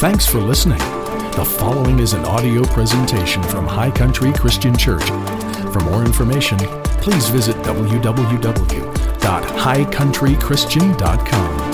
Thanks for listening. The following is an audio presentation from High Country Christian Church. For more information, please visit www.highcountrychristian.com.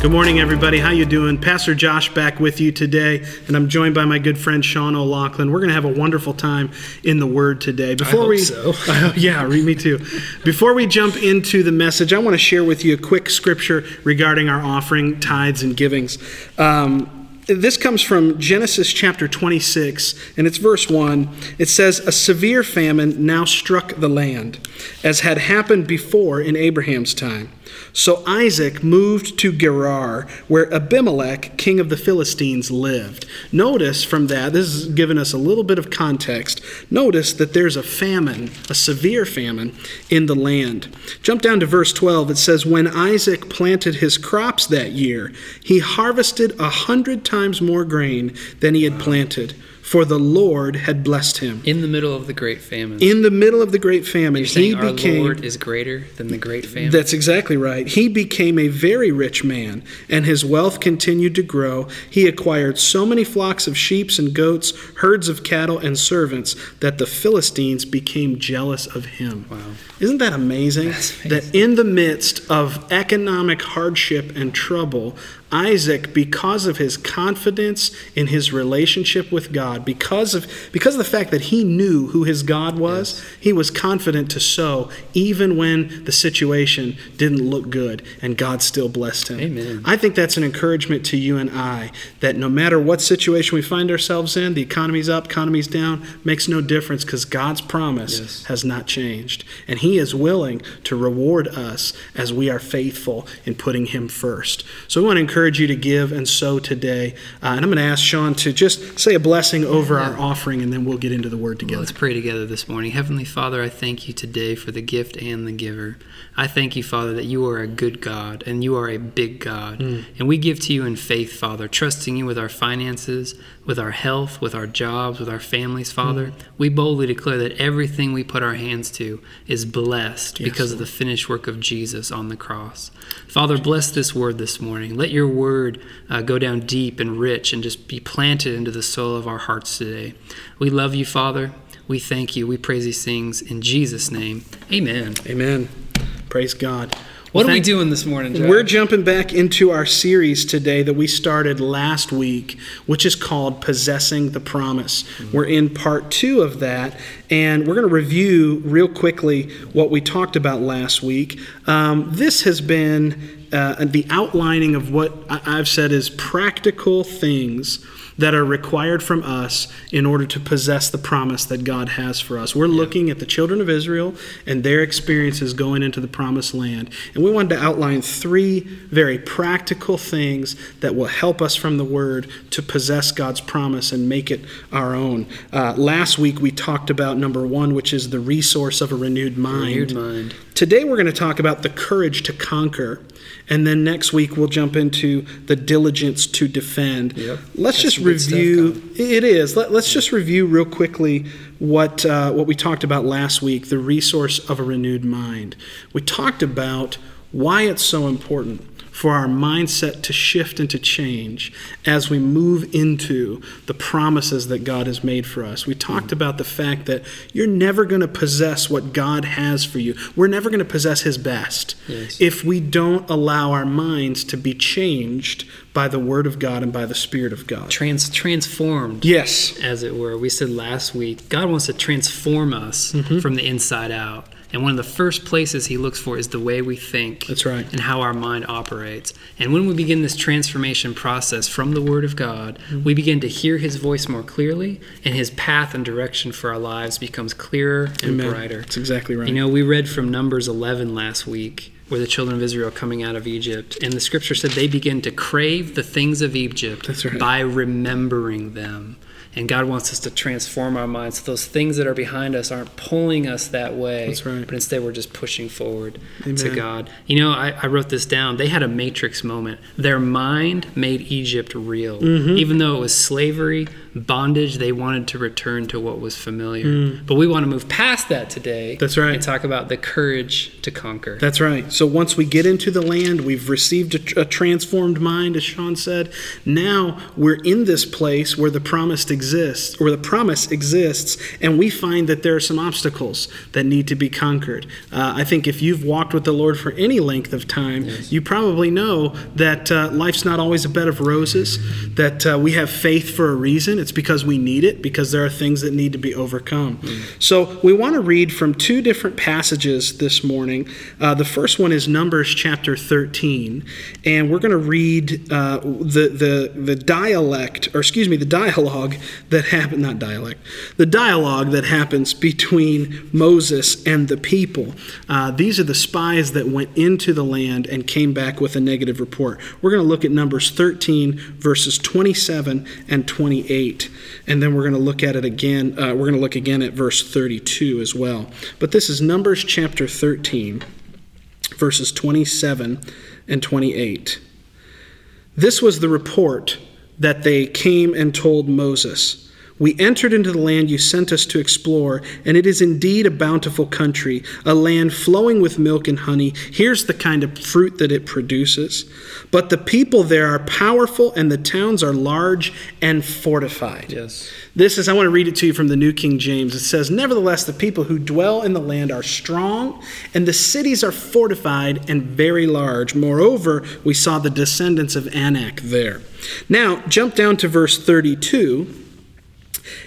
Good morning, everybody. How you doing? Pastor Josh back with you today, and I'm joined by my good friend Sean O'Loughlin. We're going to have a wonderful time in the Word today. Before hope we, so. yeah, read me too. Before we jump into the message, I want to share with you a quick scripture regarding our offering, tithes, and givings. Um, this comes from Genesis chapter 26, and it's verse 1. It says, A severe famine now struck the land, as had happened before in Abraham's time. So Isaac moved to Gerar, where Abimelech, king of the Philistines, lived. Notice from that, this is giving us a little bit of context. Notice that there's a famine, a severe famine in the land. Jump down to verse 12. It says, When Isaac planted his crops that year, he harvested a hundred times more grain than he had planted for the Lord had blessed him. In the middle of the great famine. In the middle of the great famine, he our became Lord is greater than the great famine? That's exactly right. He became a very rich man, and his wealth continued to grow. He acquired so many flocks of sheep and goats, herds of cattle, and servants that the Philistines became jealous of him. Wow. Isn't that amazing? That's That in the midst of economic hardship and trouble, Isaac, because of his confidence in his relationship with God, because of because of the fact that he knew who his God was, he was confident to sow even when the situation didn't look good, and God still blessed him. Amen. I think that's an encouragement to you and I that no matter what situation we find ourselves in, the economy's up, economy's down, makes no difference because God's promise Yes. has not changed. And He is willing to reward us as we are faithful in putting Him first. So we want to encourage you to give and sow today. Uh, and I'm going to ask Sean to just say a blessing over our offering, and then we'll get into the Word together. Let's pray together this morning. Heavenly Father, I thank you today for the gift and the giver. I thank you, Father, that you are a good God and you are a big God. And we give to you in faith, Father, trusting you with our finances, with our health, with our jobs, with our families, Father. We boldly declare that everything we put our hands to is blessed because of the finished work of Jesus on the cross. Father, bless this word this morning. Let your word uh, go down deep and rich and just be planted into the soul of our hearts today. We love you, Father. We thank you. We praise these things in Jesus' name. Amen. Amen. Praise God. What Well, are we doing this morning? We're jumping back into our series today that we started last week, which is called Possessing the Promise. We're in part two of that, and we're going to review real quickly what we talked about last week. Um, this has been uh, the outlining of what I- I've said is practical things that are required from us in order to possess the promise that God has for us. We're looking at the children of Israel and their experiences going into the promised land. And we wanted to outline three very practical things that will help us from the Word to possess God's promise and make it our own. Uh, last week we talked about number one, which is the resource of a renewed mind. Renewed mind. Today we're going to talk about the courage to conquer. And then next week we'll jump into the diligence to defend. Yep. Let's That's just some good stuff, review. It is. Let, us just review real quickly what uh, what we talked about last week. The resource of a renewed mind. We talked about why it's so important for our mindset to shift and to change as we move into the promises that God has made for us. We talked about the fact that you're never going to possess what God has for you. We're never going to possess His best Yes. if we don't allow our minds to be changed by the Word of God and by the Spirit of God. Trans- transformed, Yes. as it were. We said last week, God wants to transform us Mm-hmm. from the inside out. And one of the first places he looks for is the way we think. That's right. And how our mind operates. And when we begin this transformation process from the Word of God, Mm-hmm. we begin to hear His voice more clearly, and His path and direction for our lives becomes clearer and Amen. brighter. That's exactly right. You know, we read from Numbers 11 last week, where the children of Israel coming out of Egypt, and the scripture said they begin to crave the things of Egypt right. by remembering them. And God wants us to transform our minds so those things that are behind us aren't pulling us that way, That's right. but instead we're just pushing forward to God. You know, I, I wrote this down. They had a matrix moment. Their mind made Egypt real. Mm-hmm. Even though it was slavery, bondage. They wanted to return to what was familiar. But we want to move past that today. Mm. That's right. And talk about the courage to conquer. That's right. So once we get into the land, we've received a, a transformed mind, as Sean said. Now we're in this place where the promise exists, where the promise exists, and we find that there are some obstacles that need to be conquered. Uh, I think if you've walked with the Lord for any length of time, you probably know that uh, life's not always a bed of roses. That uh, we have faith for a reason. It's because we need it. Because there are things that need to be overcome. So we want to read from two different passages this morning. Uh, the first one is Numbers chapter 13, and we're going to read uh, the the the dialect, or excuse me, the dialogue that happened. Not dialect. The dialogue that happens between Moses and the people. Uh, these are the spies that went into the land and came back with a negative report. We're going to look at Numbers 13 verses 27 and 28, and then we're going to look at it again. Uh, we're going to look again at verse 32 as well. But this is Numbers chapter 13, verses 27 and 28. This was the report that they came and told Moses. We entered into the land you sent us to explore, and it is indeed a bountiful country, a land flowing with milk and honey. Here's the kind of fruit that it produces. But the people there are powerful, and the towns are large and fortified. Yes. This is, I want to read it to you from the New King James. It says, Nevertheless, the people who dwell in the land are strong, and the cities are fortified and very large. Moreover, we saw the descendants of Anak there. Now, jump down to verse 32.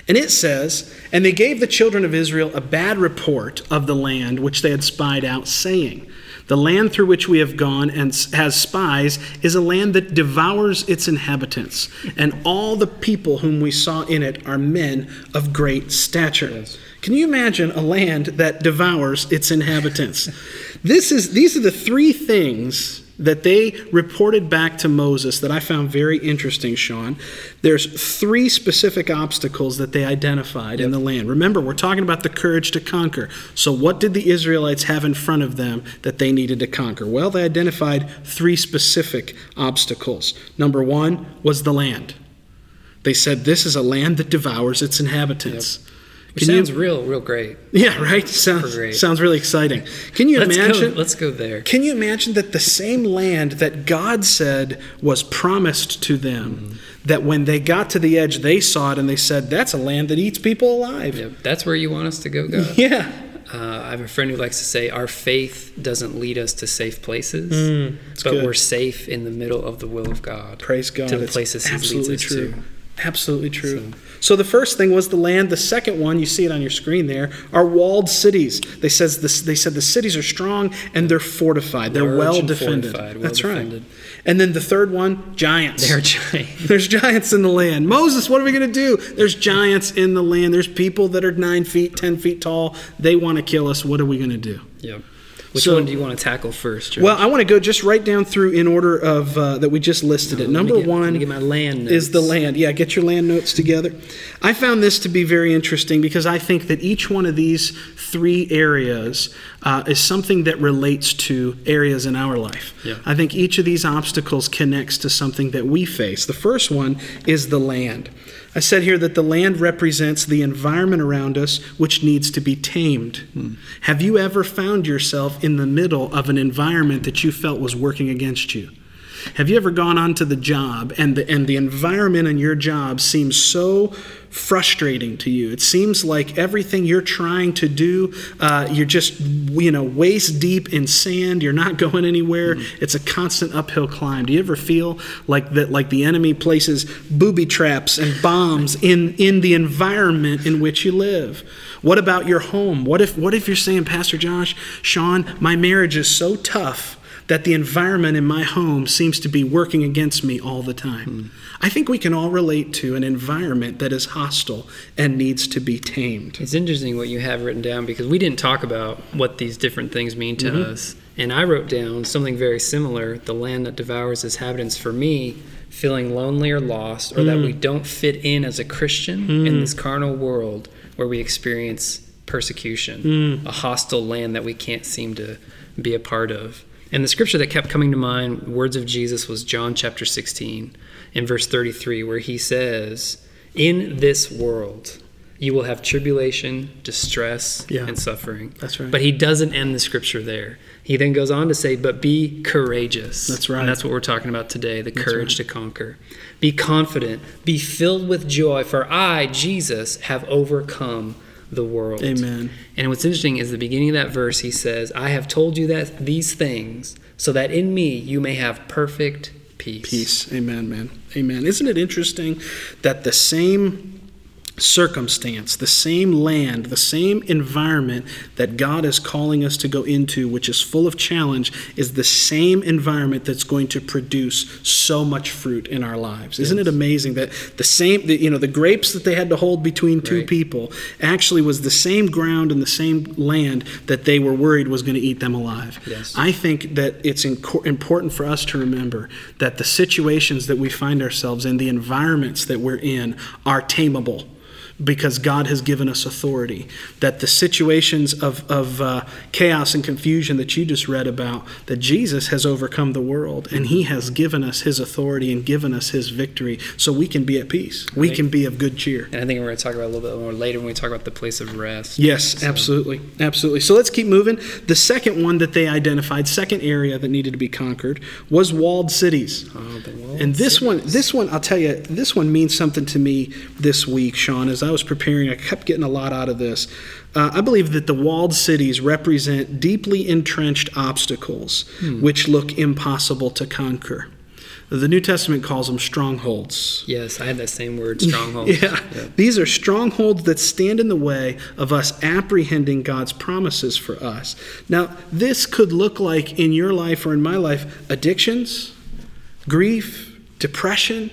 And it says, And they gave the children of Israel a bad report of the land which they had spied out, saying, The land through which we have gone and has spies is a land that devours its inhabitants, and all the people whom we saw in it are men of great stature. Can you imagine a land that devours its inhabitants? this is, these are the three things that they reported back to Moses that I found very interesting, Sean. There's three specific obstacles that they identified in the land. Remember, we're talking about the courage to conquer. So, what did the Israelites have in front of them that they needed to conquer? Well, they identified three specific obstacles. Number one was the land. They said, This is a land that devours its inhabitants. Which Can you- sounds real, real great. Yeah, right? Sounds, great. sounds really exciting. Can you Let's imagine? go. Let's go there. Can you imagine that the same land that God said was promised to them, Mm-hmm. that when they got to the edge, they saw it and they said, That's a land that eats people alive. Yeah, that's where you want us to go, God. Yeah. Uh, I have a friend who likes to say, "Our faith doesn't lead us to safe places, it's but good. we're safe in the middle of the will of God." Praise God. To the places He leads absolutely us true. to. Absolutely true. So. The first thing was the land. The second one, you see it on your screen there, are walled cities. They says this, they said the cities are strong and they're fortified. They're Large well defended. well That's right. And then the third one, giants. They're giant. There's giants in the land. Moses, what are we going to do? There's giants in the land. There's people that are nine feet, ten feet tall. They want to kill us. What are we going to do? Yep. Which So- one do you want to tackle first? George? Well, I want to go just right down through in order of uh, that we just listed it. Number get- one get my land is the land. Yeah, get your land notes together. I found this to be very interesting because I think that each one of these three areas uh, is something that relates to areas in our life. Yeah. I think each of these obstacles connects to something that we face. The first one is the land. I said here that the land represents the environment around us which needs to be tamed. Hmm. Have you ever found yourself in the middle of an environment that you felt was working against you? Have you ever gone onto the job and the, and the environment in your job seems so frustrating to you? It seems like everything you're trying to do, uh, you're just you know waist deep in sand. You're not going anywhere. It's a constant uphill climb. Do you ever feel like that? Like the enemy places booby traps and bombs in in the environment in which you live. What about your home? What if what if you're saying, Pastor Josh, Sean, my marriage is so tough that the environment in my home seems to be working against me all the time. I think we can all relate to an environment that is hostile and needs to be tamed. It's interesting what you have written down because we didn't talk about what these different things mean to Mm-hmm. us. And I wrote down something very similar the land that devours its inhabitants. For me, feeling lonely or lost, or that Mm. we don't fit in as a Christian in this carnal world where we experience persecution, Mm. a hostile land that we can't seem to be a part of. And the scripture that kept coming to mind, words of Jesus, was John chapter 16 in verse 33, where he says, In this world, you will have tribulation, distress, Yeah. and suffering. That's right. But he doesn't end the scripture there. He then goes on to say, But be courageous. That's right. And that's what we're talking about today the courage to conquer. Be confident, be filled with joy, for I, Jesus, have overcome the world. Amen. And what's interesting is the beginning of that verse, he says, I have told you that these things, so that in me you may have perfect peace. Peace. Amen, man. Amen. Isn't it interesting that the same circumstance, the same land, the same environment that God is calling us to go into, which is full of challenge, is the same environment that's going to produce so much fruit in our lives. Isn't it amazing that the same, the, you know, the grapes that they had to hold between two Right. people actually was the same ground and the same land that they were worried was going to eat them alive. Yes. I think that it's inco- important for us to remember that the situations that we find ourselves in, the environments that we're in, are tameable because God has given us authority. That the situations of, of uh, chaos and confusion that you just read about, that Jesus has overcome the world and he has given us his authority and given us his victory so we can be at peace. We can be of good cheer. And I think we're going to talk about a little bit more later when we talk about the place of rest. Yes, So- absolutely. Absolutely. So let's keep moving. The second one that they identified, second area that needed to be conquered, was walled cities. Oh, the walled And this one, this one, I'll tell you, this one means something to me this week, Sean. As I was preparing, I kept getting a lot out of this. Uh, I believe that the walled cities represent deeply entrenched obstacles which look impossible to conquer. The New Testament calls them strongholds. Yes, I had that same word, stronghold. Yeah. These are strongholds that stand in the way of us apprehending God's promises for us. Now, this could look like in your life or in my life addictions, grief, depression,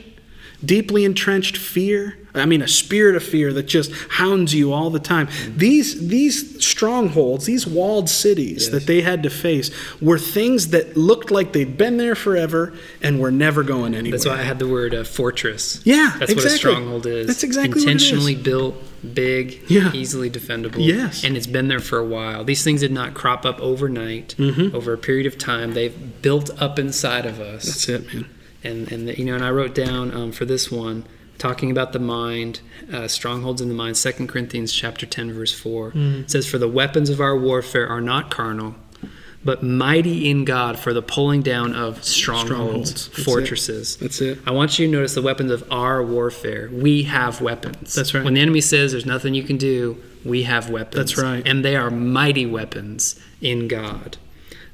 deeply entrenched fear. I mean, a spirit of fear that just hounds you all the time. These, these strongholds, these walled cities Yes. that they had to face, were things that looked like they'd been there forever and were never going anywhere. That's why I had the word uh, fortress. Yeah, That's what a stronghold is. That's exactly what it is. Intentionally built, big, Yeah. easily defendable. Yes. And it's been there for a while. These things did not crop up overnight. Mm-hmm. Over a period of time, they've built up inside of us. That's it, man. and and you know and i wrote down um, for this one talking about the mind uh, strongholds in the mind Second corinthians chapter 10 verse 4 Mm. says for the weapons of our warfare are not carnal but mighty in god for the pulling down of strongholds, Strongholds. That's it. fortresses That's it. I want you to notice the weapons of our warfare. We have weapons. That's right. When the enemy says there's nothing you can do, we have weapons. That's right. And they are mighty weapons in God.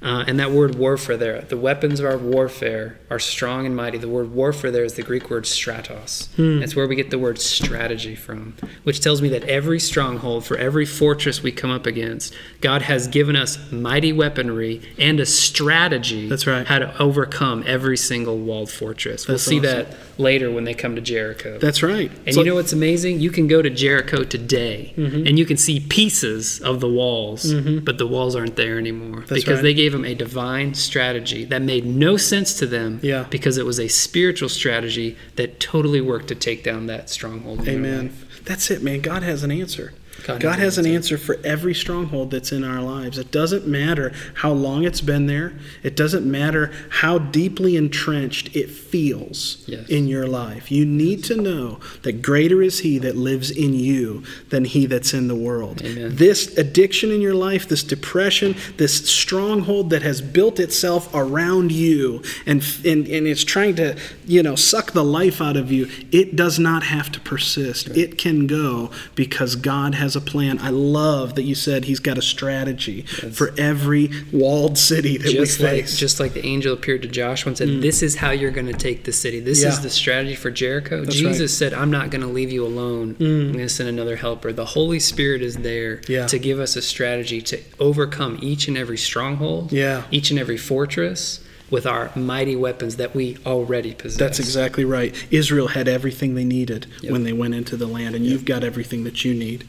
Uh, and that word warfare there, the weapons of our warfare are strong and mighty. The word warfare there is the Greek word stratos. Hmm. That's where we get the word strategy from, which tells me that every stronghold, for every fortress we come up against, God has given us mighty weaponry and a strategy That's right. how to overcome every single walled fortress. We'll see awesome. that later when they come to Jericho. That's right. And It's you like- know what's amazing? You can go to Jericho today Mm-hmm. and you can see pieces of the walls, but the walls aren't there anymore That's because right. they gave them a divine strategy that made no sense to them Yeah. because it was a spiritual strategy that totally worked to take down that stronghold. Amen. That's it, man. God has an answer. God God, has an answer for every stronghold that's in our lives. It doesn't matter how long it's been there. It doesn't matter how deeply entrenched it feels Yes. in your life. You need to know that greater is He that lives in you than He that's in the world. Amen. This addiction in your life, this depression, this stronghold that has built itself around you and, and, and it's trying to, you know, suck the life out of you, it does not have to persist. It can go because God has a plan. I love that you said He's got a strategy for every walled city that we like, just like the angel appeared to Joshua and said, mm. "This is how you're going to take the city. This Yeah. is the strategy for Jericho." That's Jesus right. said, "I'm not going to leave you alone. Mm. I'm going to send another helper." The Holy Spirit is there Yeah. to give us a strategy to overcome each and every stronghold, Yeah. each and every fortress with our mighty weapons that we already possess. That's exactly right. Israel had everything they needed Yep. when they went into the land, and you've got everything that you need.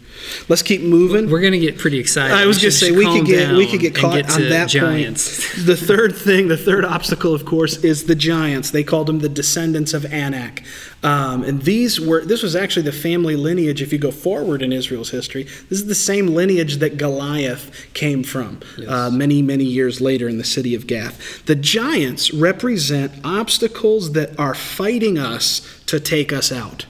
Let's keep moving. We're going to get pretty excited. I was going to say we could get we could get caught get on that giants. point. The third thing, the third obstacle, of course, is the giants. They called them the descendants of Anak, um, and these were this was actually the family lineage. If you go forward in Israel's history, this is the same lineage that Goliath came from uh, many many years later in the city of Gath. The giants represent obstacles that are fighting us to take us out.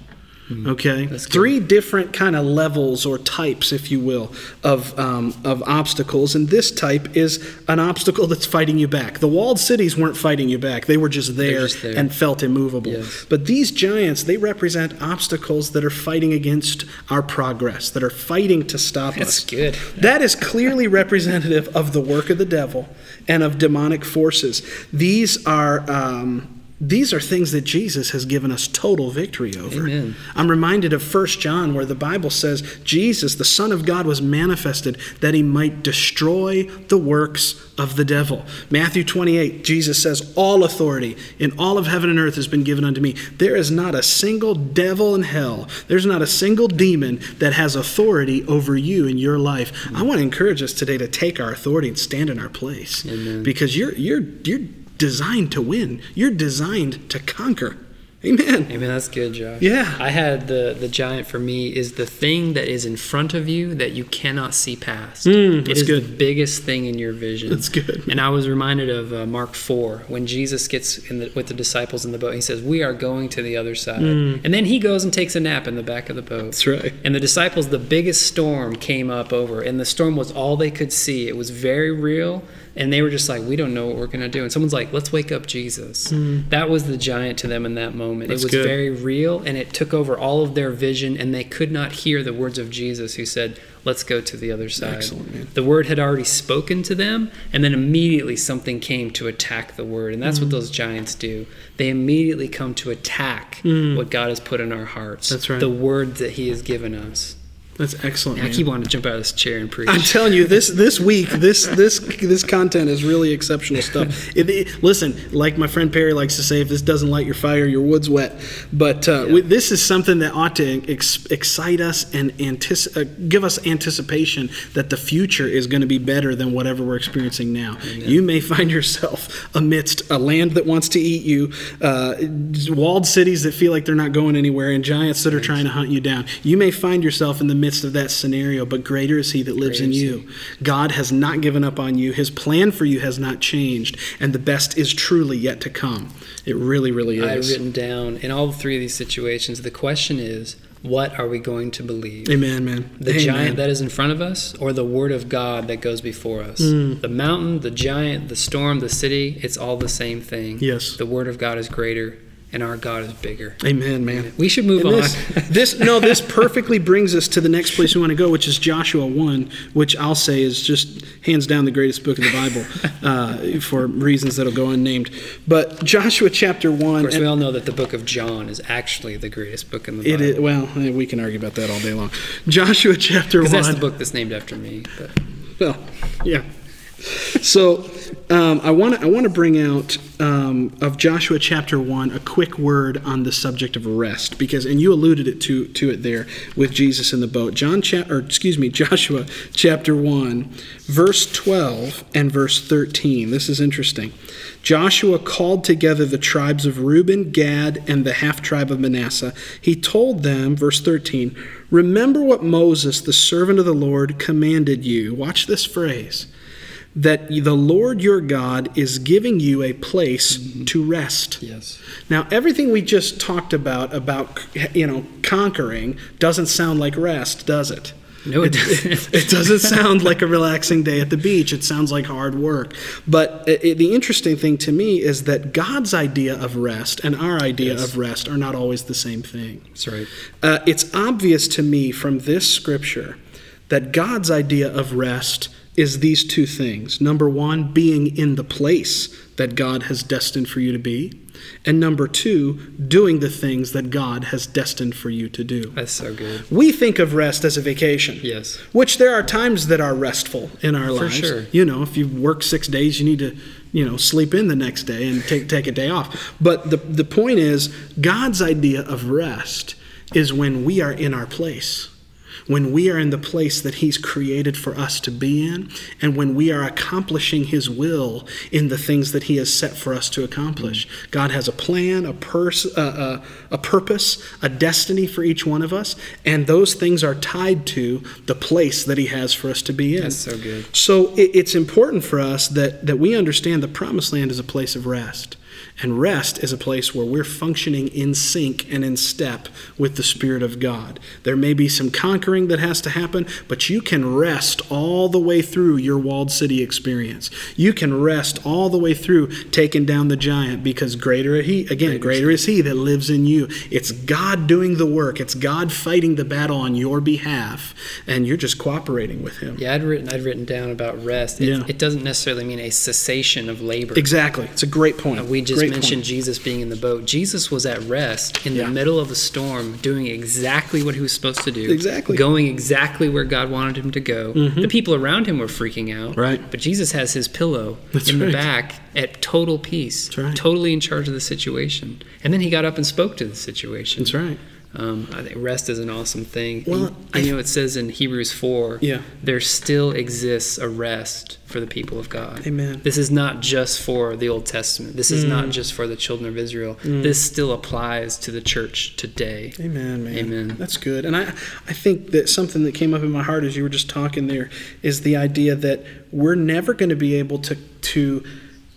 Okay, three different kind of levels or types, if you will, of um, of obstacles, and this type is an obstacle that's fighting you back. The walled cities weren't fighting you back; they were just there, just there. and felt immovable. Yes. But these giants, they represent obstacles that are fighting against our progress, that are fighting to stop That's us. good. That is clearly representative of the work of the devil and of demonic forces. These are. Um, these are things that Jesus has given us total victory over. Amen. I'm reminded of 1 John where the Bible says Jesus, the Son of God, was manifested that he might destroy the works of the devil. Matthew 28, Jesus says, All authority in all of heaven and earth has been given unto me. There is not a single devil in hell, there's not a single demon that has authority over you in your life. I want to encourage us today to take our authority and stand in our place. Amen. Because you're you're you're designed to win. You're designed to conquer. Amen. Amen. That's good, Josh. Yeah. I had the the giant for me is the thing that is in front of you that you cannot see past. Mm, that's is good. the biggest thing in your vision. That's good. And I was reminded of uh, Mark four when Jesus gets in the, with the disciples in the boat. He says, "We are going to the other side," and then he goes and takes a nap in the back of the boat. Mm. That's right. And the disciples, the biggest storm came up over, and the storm was all they could see. It was very real, and they were just like, "We don't know what we're going to do." And someone's like, "Let's wake up Jesus." That was the giant to them in that moment. Hmm. That's it was good. very real, and it took over all of their vision, and they could not hear the words of Jesus, who said, "Let's go to the other side." The word had already spoken to them, and then immediately something came to attack the word, and that's what those giants do. They immediately come to attack what God has put in our hearts. That's right. The word that He has given us. That's excellent. I keep wanting to jump out of this chair and preach. I'm telling you, this this week, this this this content is really exceptional stuff. It- it- listen, like my friend Perry likes to say, if this doesn't light your fire, your wood's wet. But uh, we, this is something that ought to ex- excite us and antici- uh, give us anticipation that the future is going to be better than whatever we're experiencing now. You may find yourself amidst a land that wants to eat you, uh, walled cities that feel like they're not going anywhere, and giants that are trying to hunt you down. You may find yourself in the midst of that scenario, but greater is He that lives in you. God has not given up on you. His plan for you has not changed, and the best is truly yet to come. It really, really is. I had is. written down in all three of these situations. The question is, what are we going to believe? Amen, man. The Amen. giant that is in front of us, or the word of God that goes before us? Hmm. The mountain, the giant, the storm, the city, it's all the same thing. Yes. The word of God is greater, and our God is bigger. Amen, man. We should move And on. this, this no, this perfectly brings us to the next place we want to go, which is Joshua one, which I'll say is just hands down the greatest book of the Bible, uh, for reasons that'll go unnamed. But Joshua chapter one, of course, and- we all know that the book of John is actually the greatest book in the it Bible. is, well, eh, we can argue about that all day long. Joshua chapter one. that's the book that's named after me. But Well, yeah. So um, I want to I want to bring out um, of Joshua chapter one a quick word on the subject of rest because and you alluded it to to it there with Jesus in the boat. John cha- or excuse me Joshua chapter one verse twelve and verse thirteen. This is interesting. Joshua called together the tribes of Reuben, Gad, and the half tribe of Manasseh. He told them, verse 13, Remember what Moses, the servant of the Lord, commanded you. Watch this phrase that the Lord your God is giving you a place to rest. yes, Now, everything we just talked about, about, you know, conquering, doesn't sound like rest, does it? no, it doesn't. It doesn't sound like a relaxing day at the beach. It sounds like hard work. But it, it- the interesting thing to me is that God's idea of rest and our idea Yes. of rest are not always the same thing. That's right. Uh, it's obvious to me from this scripture that God's idea of rest is these two things. Number one, being in the place that God has destined for you to be. And number two, doing the things that God has destined for you to do. That's so good. We think of rest as a vacation. Yes. Which there are times that are restful in our For lives. sure. You know, if you work six days, you need to, you know, sleep in the next day and take take a day off. But the the point is, God's idea of rest is when we are in our place. When we are in the place that He's created for us to be in, and when we are accomplishing His will in the things that He has set for us to accomplish. God has a plan, a, pers- uh, uh, a purpose, a destiny for each one of us, and those things are tied to the place that He has for us to be in. That's so good. So it, it's important for us that, that we understand the promised land is a place of rest. And rest is a place where we're functioning in sync and in step with the Spirit of God. There may be some conquering that has to happen, but you can rest all the way through your walled city experience. You can rest all the way through taking down the giant because greater he again, greater is he that lives in you. It's God doing the work. It's God fighting the battle on your behalf, and you're just cooperating with him. Yeah, I'd written I'd written down about rest. It, Yeah. it doesn't necessarily mean a cessation of labor. Exactly. It's a great point. Uh, We just Great mentioned point. Jesus being in the boat. Jesus was at rest in Yeah. the middle of a storm, doing exactly what he was supposed to do. Exactly. Mm-hmm. Going exactly where God wanted him to go. The people around him were freaking out. Right. But Jesus has his pillow That's in right. the back at total peace. Right. Totally in charge of the situation. And then he got up and spoke to the situation. That's right. Um, I think rest is an awesome thing. Well, and, I- you know, it says in Hebrews 4 Yeah. there still exists a rest for the people of God. Amen. This is not just for the Old Testament. This is Mm. not just for the children of Israel. This still applies to the church today. Amen, man. Amen. That's good. And I, I think that something that came up in my heart as you were just talking there is the idea that we're never going to be able to to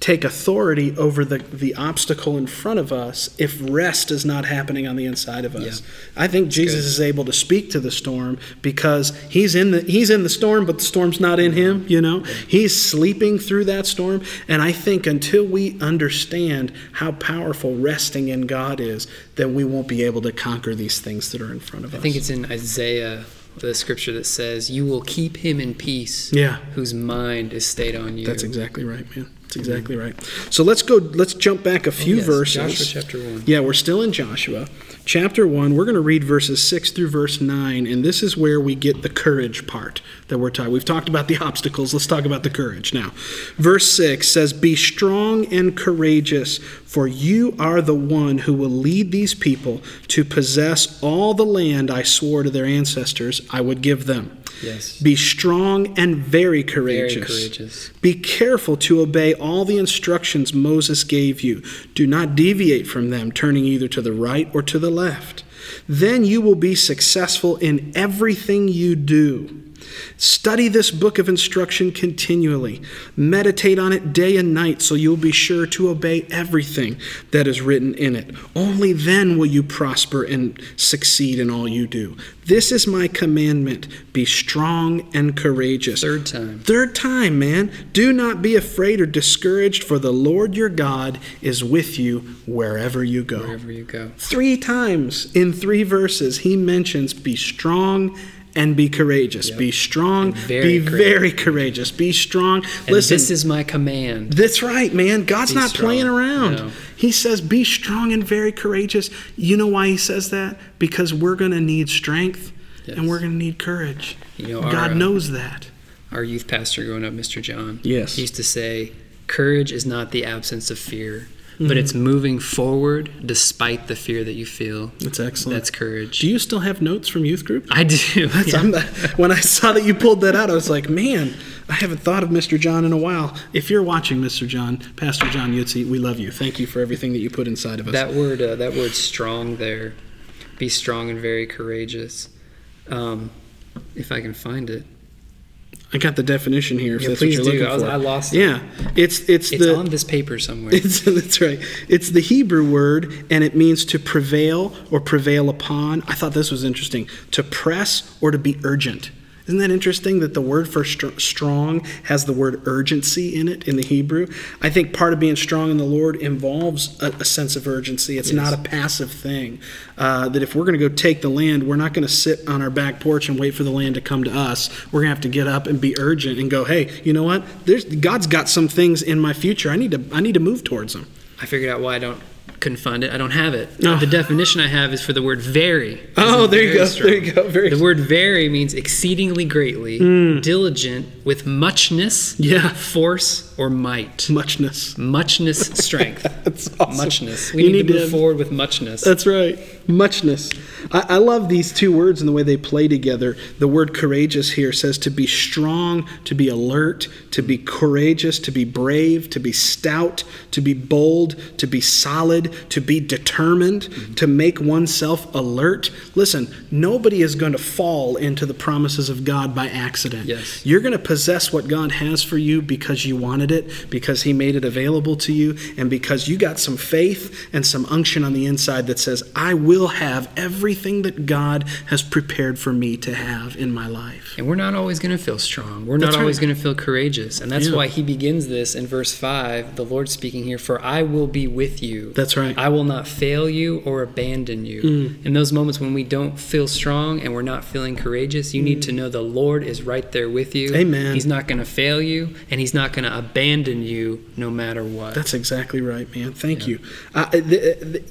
take authority over the, the obstacle in front of us if rest is not happening on the inside of us. I think Jesus good. is able to speak to the storm because he's in the he's in the storm, but the storm's not in him, you know? He's sleeping through that storm. And I think until we understand how powerful resting in God is, then we won't be able to conquer these things that are in front of I us. I think it's in Isaiah, the scripture that says, You will keep him in peace Yeah. whose mind is stayed on you. That's exactly right, man. That's exactly right. So let's go let's jump back a oh, few Oh, yes, verses. Joshua chapter 1. Yeah, we're still in Joshua. Chapter 1, we're going to read verses 6 through verse 9, and this is where we get the courage part that we're talking. We've talked about the obstacles, let's talk about the courage now. Verse 6 says, Be strong and courageous, for you are the one who will lead these people to possess all the land I swore to their ancestors I would give them. Yes. Be strong and very courageous. Very courageous. Be careful to obey all the instructions Moses gave you. Do not deviate from them, turning either to the right or to the left. Then you will be successful in everything you do. Study this book of instruction continually. Meditate on it day and night so you'll be sure to obey everything that is written in it. Only then will you prosper and succeed in all you do. This is my commandment be strong and courageous. Third time. Third time, man. Do not be afraid or discouraged, for the Lord your God is with you wherever you go. Wherever you go. Three times in three verses, he mentions be strong and be courageous. Yep. Be strong, very be courageous. very courageous. Be strong. And Listen, this is my command. that's right, man. God's Be not playing around. No. He says, Be strong and very courageous. You know why he says that? Because we're going to need strength Yes. and we're going to need courage. You know, God uh, knows that. Our youth pastor growing up, Mr. John, Yes. used to say, Courage is not the absence of fear, Mm-hmm. but it's moving forward despite the fear that you feel. That's excellent. That's courage. Do you still have notes from youth group? I do. That's, yeah. I'm the, when I saw that you pulled that out, I was like, man, I haven't thought of Mr. John in a while. If you're watching, Mr. John, Pastor John Yutzi, we love you. Thank you for everything that you put inside of us. That word, uh, that word strong there. Be strong and very courageous. Um, if I can find it. I got the definition here. If Yeah, that's please what you're do. looking I was- for. I lost it. Yeah, it's it's, It's the on this paper somewhere. It's, that's right. It's the Hebrew word, and it means to prevail or prevail upon. I thought this was interesting. To press or to be urgent. Isn't that interesting that the word for str- strong has the word urgency in it in the Hebrew? I think part of being strong in the Lord involves a, a sense of urgency. It's Yes. not a passive thing. Uh, that if we're going to go take the land, we're not going to sit on our back porch and wait for the land to come to us. We're going to have to get up and be urgent and go, hey, you know what? There's, God's got some things in my future. I need to I need to move towards them. I figured out why I don't couldn't find it. I don't have it. Oh. The definition I have is for the word very. Oh, there you go. strong. There you go. Very The word very means exceedingly greatly, hmm. diligent with muchness. Yeah. force, or might. muchness. Muchness, strength. That's awesome. Muchness. We need, need to to- move forward with muchness. That's right. Muchness. I, I, love these two words and the way they play together. The word courageous here says to be strong, to be alert, to be courageous, to be brave, to be stout, to be bold, to be solid, to be determined, mm-hmm. to make oneself alert. Listen, nobody is going to fall into the promises of God by accident. Yes. You're going to possess what God has for you because you wanted it, because He made it available to you, and because you got some faith and some unction on the inside that says, I will have everything that God has prepared for me to have in my life. And we're not always going to feel strong. We're that's not always going to feel courageous. And that's yeah. why he begins this in verse 5, the Lord speaking here, For I will be with you. That's right. I will not fail you or abandon you. Mm. In those moments when we don't feel strong and we're not feeling courageous, you mm. need to know the Lord is right there with you. Amen. He's not going to fail you and he's not going to abandon you no matter what. That's exactly right, man. Thank yeah. you. Uh, the, the,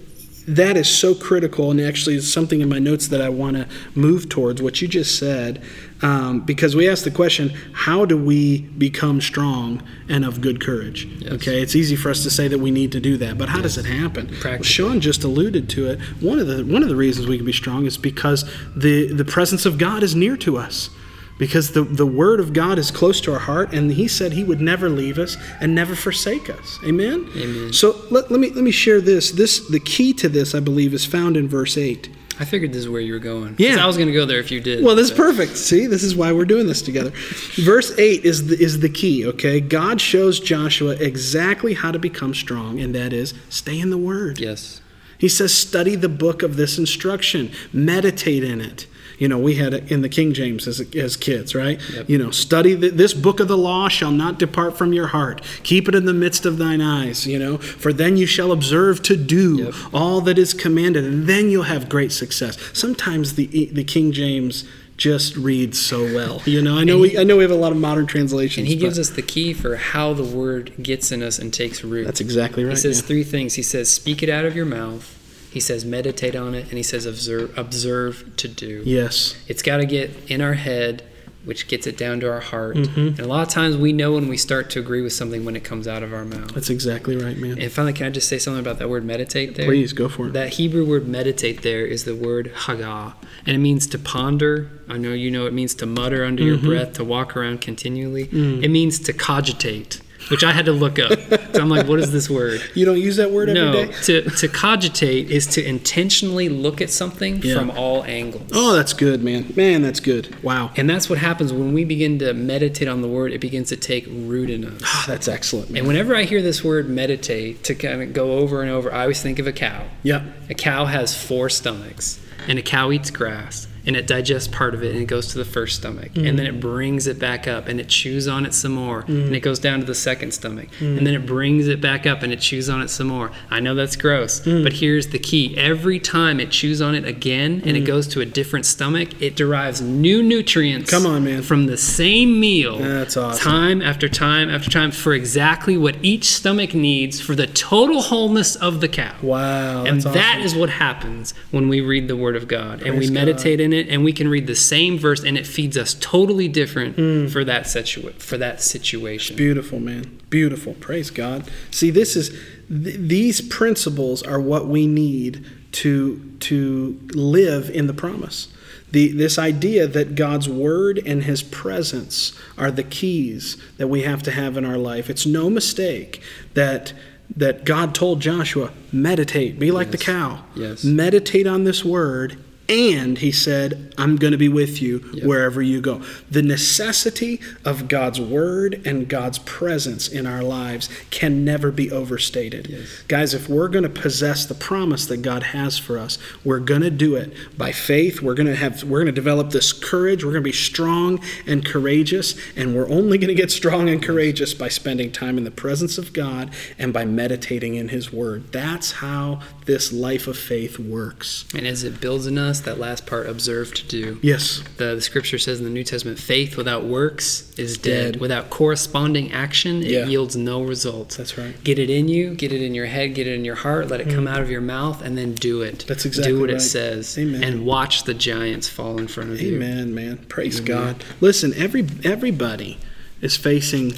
that is so critical, and actually, it's something in my notes that I want to move towards what you just said, um, because we asked the question: How do we become strong and of good courage? Yes. Okay, it's easy for us to say that we need to do that, but how yes. does it happen? Well, Sean just alluded to it. One of the one of the reasons we can be strong is because the the presence of God is near to us because the, the word of God is close to our heart, and he said he would never leave us and never forsake us. Amen? Amen. So let, let, me, let me share this. this. The key to this, I believe, is found in verse 8. I figured this is where you were going. Yeah. I was going to go there if you did. Well, this is perfect. See, this is why we're doing this together. Verse 8 is the, is the key, okay? God shows Joshua exactly how to become strong, and that is stay in the Word. Yes. He says, study the book of this instruction, meditate in it you know, we had it in the King James as, as kids, right? Yep. You know, study the, this book of the law shall not depart from your heart. Keep it in the midst of thine eyes, you know, for then you shall observe to do yep. all that is commanded, and then you'll have great success. Sometimes the, the King James just reads so well. You know, I know he, we I know we have a lot of modern translations. And he gives us the key for how the word gets in us and takes root. That's exactly right. He says yeah. three things. He says, "Speak it out of your mouth." He says meditate on it, and he says observe, observe to do. Yes. It's got to get in our head, which gets it down to our heart. Mm-hmm. And a lot of times we know when we start to agree with something when it comes out of our mouth. That's exactly right, man. And finally, can I just say something about that word meditate there? Please, go for it. That Hebrew word meditate there is the word hagah, and it means to ponder. I know you know it means to mutter under mm-hmm. your breath, to walk around continually. Mm. It means to cogitate which I had to look up. So I'm like, what is this word? You don't use that word no, every day? to, to cogitate is to intentionally look at something yeah. from all angles. Oh, that's good, man. Man, that's good. Wow. And that's what happens when we begin to meditate on the word, it begins to take root in us. Oh, that's excellent, man. And whenever I hear this word meditate, to kind of go over and over, I always think of a cow. Yep. A cow has four stomachs, and a cow eats grass and it digests part of it and it goes to the first stomach mm. and then it brings it back up and it chews on it some more mm. and it goes down to the second stomach mm. and then it brings it back up and it chews on it some more i know that's gross mm. but here's the key every time it chews on it again and it mm. goes to a different stomach it derives new nutrients come on man from the same meal that's awesome time after time after time for exactly what each stomach needs for the total wholeness of the cow wow and awesome. that is what happens when we read the word of god Praise and we meditate God. in it and we can read the same verse and it feeds us totally different mm. for that situa- for that situation. Beautiful, man. Beautiful. Praise God. See, this is th- these principles are what we need to to live in the promise. The, this idea that God's word and his presence are the keys that we have to have in our life. It's no mistake that that God told Joshua, meditate, be like yes. the cow. Yes. Meditate on this word and he said, I'm going to be with you yep. wherever you go. The necessity of God's word and God's presence in our lives can never be overstated. Yes. Guys, if we're going to possess the promise that God has for us, we're going to do it by faith. We're going to have we're going to develop this courage. We're going to be strong and courageous, and we're only going to get strong and courageous by spending time in the presence of God and by meditating in his word. That's how this life of faith works. And as it builds in us that last part, observe to do. Yes. The, the scripture says in the New Testament, faith without works is dead. dead. Without corresponding action, it yeah. yields no results. That's right. Get it in you, get it in your head, get it in your heart, let it mm. come out of your mouth, and then do it. That's exactly Do what right. it says. Amen. And watch the giants fall in front of Amen, you. Amen, man. Praise Amen. God. Listen, every everybody is facing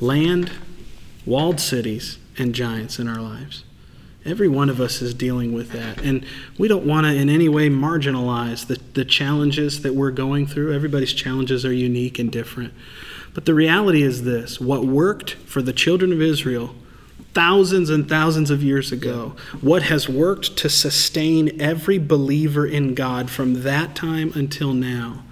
land, walled cities, and giants in our lives. Every one of us is dealing with that. And we don't want to in any way marginalize the, the challenges that we're going through. Everybody's challenges are unique and different. But the reality is this what worked for the children of Israel thousands and thousands of years ago, what has worked to sustain every believer in God from that time until now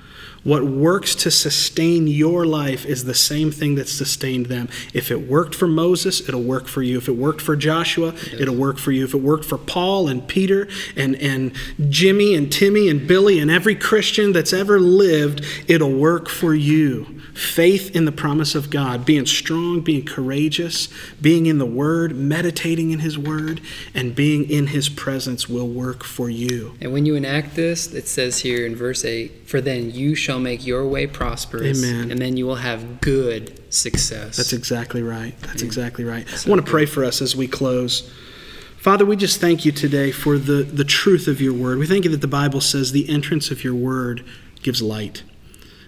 what works to sustain your life is the same thing that sustained them. If it worked for Moses, it'll work for you. If it worked for Joshua, it'll work for you. If it worked for Paul and Peter and, and Jimmy and Timmy and Billy and every Christian that's ever lived, it'll work for you. Faith in the promise of God, being strong, being courageous, being in the Word, meditating in His Word, and being in His presence will work for you. And when you enact this, it says here in verse 8, For then you shall make your way prosperous, Amen. and then you will have good success. That's exactly right. That's exactly right. I want to pray for us as we close. Father, we just thank you today for the, the truth of your word. We thank you that the Bible says the entrance of your word gives light.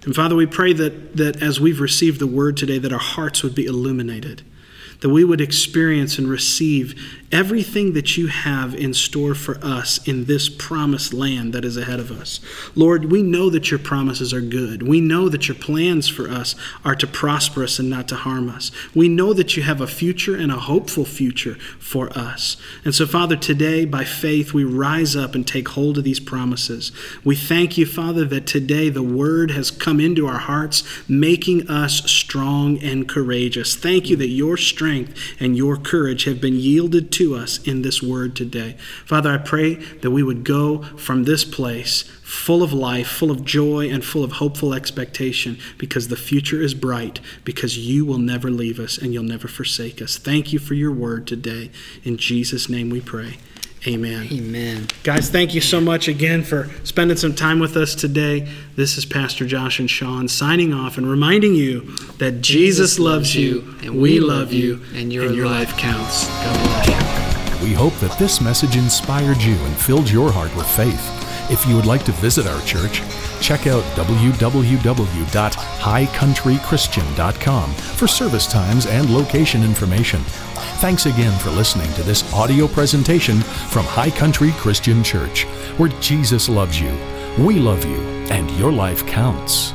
And Father, we pray that, that as we've received the word today, that our hearts would be illuminated, that we would experience and receive everything that you have in store for us in this promised land that is ahead of us. Lord, we know that your promises are good. We know that your plans for us are to prosper us and not to harm us. We know that you have a future and a hopeful future for us. And so, Father, today, by faith, we rise up and take hold of these promises. We thank you, Father, that today the word has come into our hearts, making us strong and courageous. Thank you that your strength and your courage have been yielded to to us in this word today. Father, I pray that we would go from this place full of life, full of joy, and full of hopeful expectation because the future is bright, because you will never leave us and you'll never forsake us. Thank you for your word today. In Jesus' name we pray. Amen. Amen. Guys, thank you so much again for spending some time with us today. This is Pastor Josh and Sean signing off and reminding you that Jesus, loves you, and we love you, and your, life counts. God bless you. We hope that this message inspired you and filled your heart with faith. If you would like to visit our church, check out www.highcountrychristian.com for service times and location information. Thanks again for listening to this audio presentation from High Country Christian Church, where Jesus loves you, we love you, and your life counts.